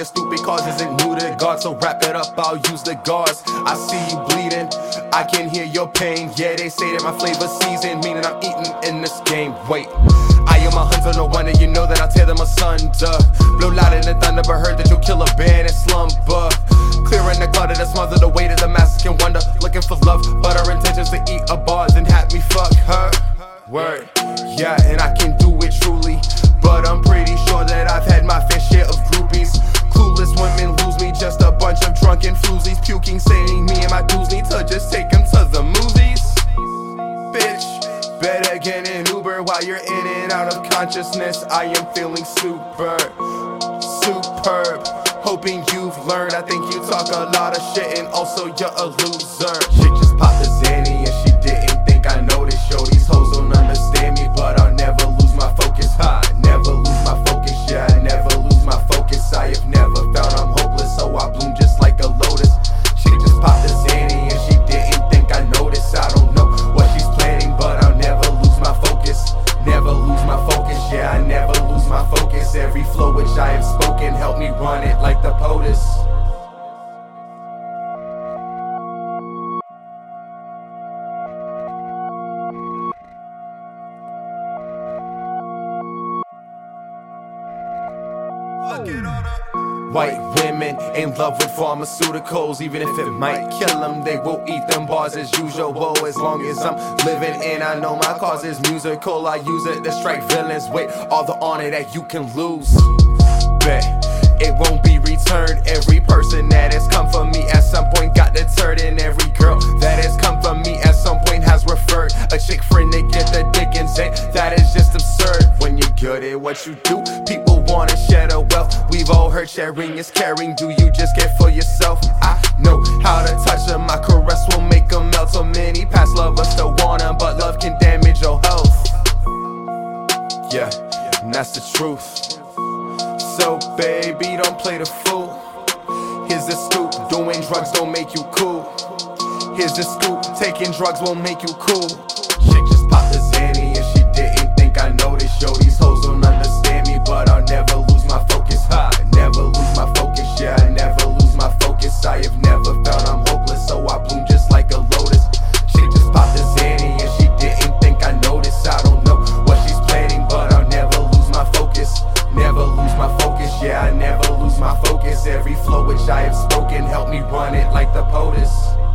your stupid cause isn't new to God. So wrap it up, I'll use the gauze. I see you bleeding, I can hear your pain. Yeah, they say that my flavor season, meaning I'm eating in this game. Wait. I am a hunter, no wonder you know that I'll tear them asunder. Blow loud in the thunder, but heard that you'll kill a bear in slumber. Clearing the clutter that smother the weight of the masses can wonder. Looking for love, but her intentions to eat a bars and have me fuck her. Word, yeah, and I can do it truly. But I'm pretty sure that I've had my fair share of groupies. Clueless women lose me, just a bunch of drunken floozies. Puking, saying me and my dudes need to just take them to the movies. Bitch, better get an Uber while you're in and out of consciousness. I am feeling super, superb. Hoping you've learned. I think you talk a lot of shit and also you're a loser. Shit just popped White women in love with pharmaceuticals, even if it might kill them, they will eat them bars as usual. Whoa, As long as I'm living and I know my cause is musical, I use it to strike villains with all the honor that you can lose. Bet it won't be returned. Every person that has come for me at some point got deterred, and every girl that has come for me at some point has referred a chick friend to get the dick and say that is just absurd. When you're good at what you do, sharing is caring. Do you just care for yourself? I know how to touch them. My caress will make them melt. So many past lovers still want them, but love can damage your health. Yeah, and that's the truth. So, baby, don't play the fool. Here's the scoop doing drugs don't make you cool. Here's the scoop taking drugs won't make you cool. which I have spoken. Help me run it like the POTUS.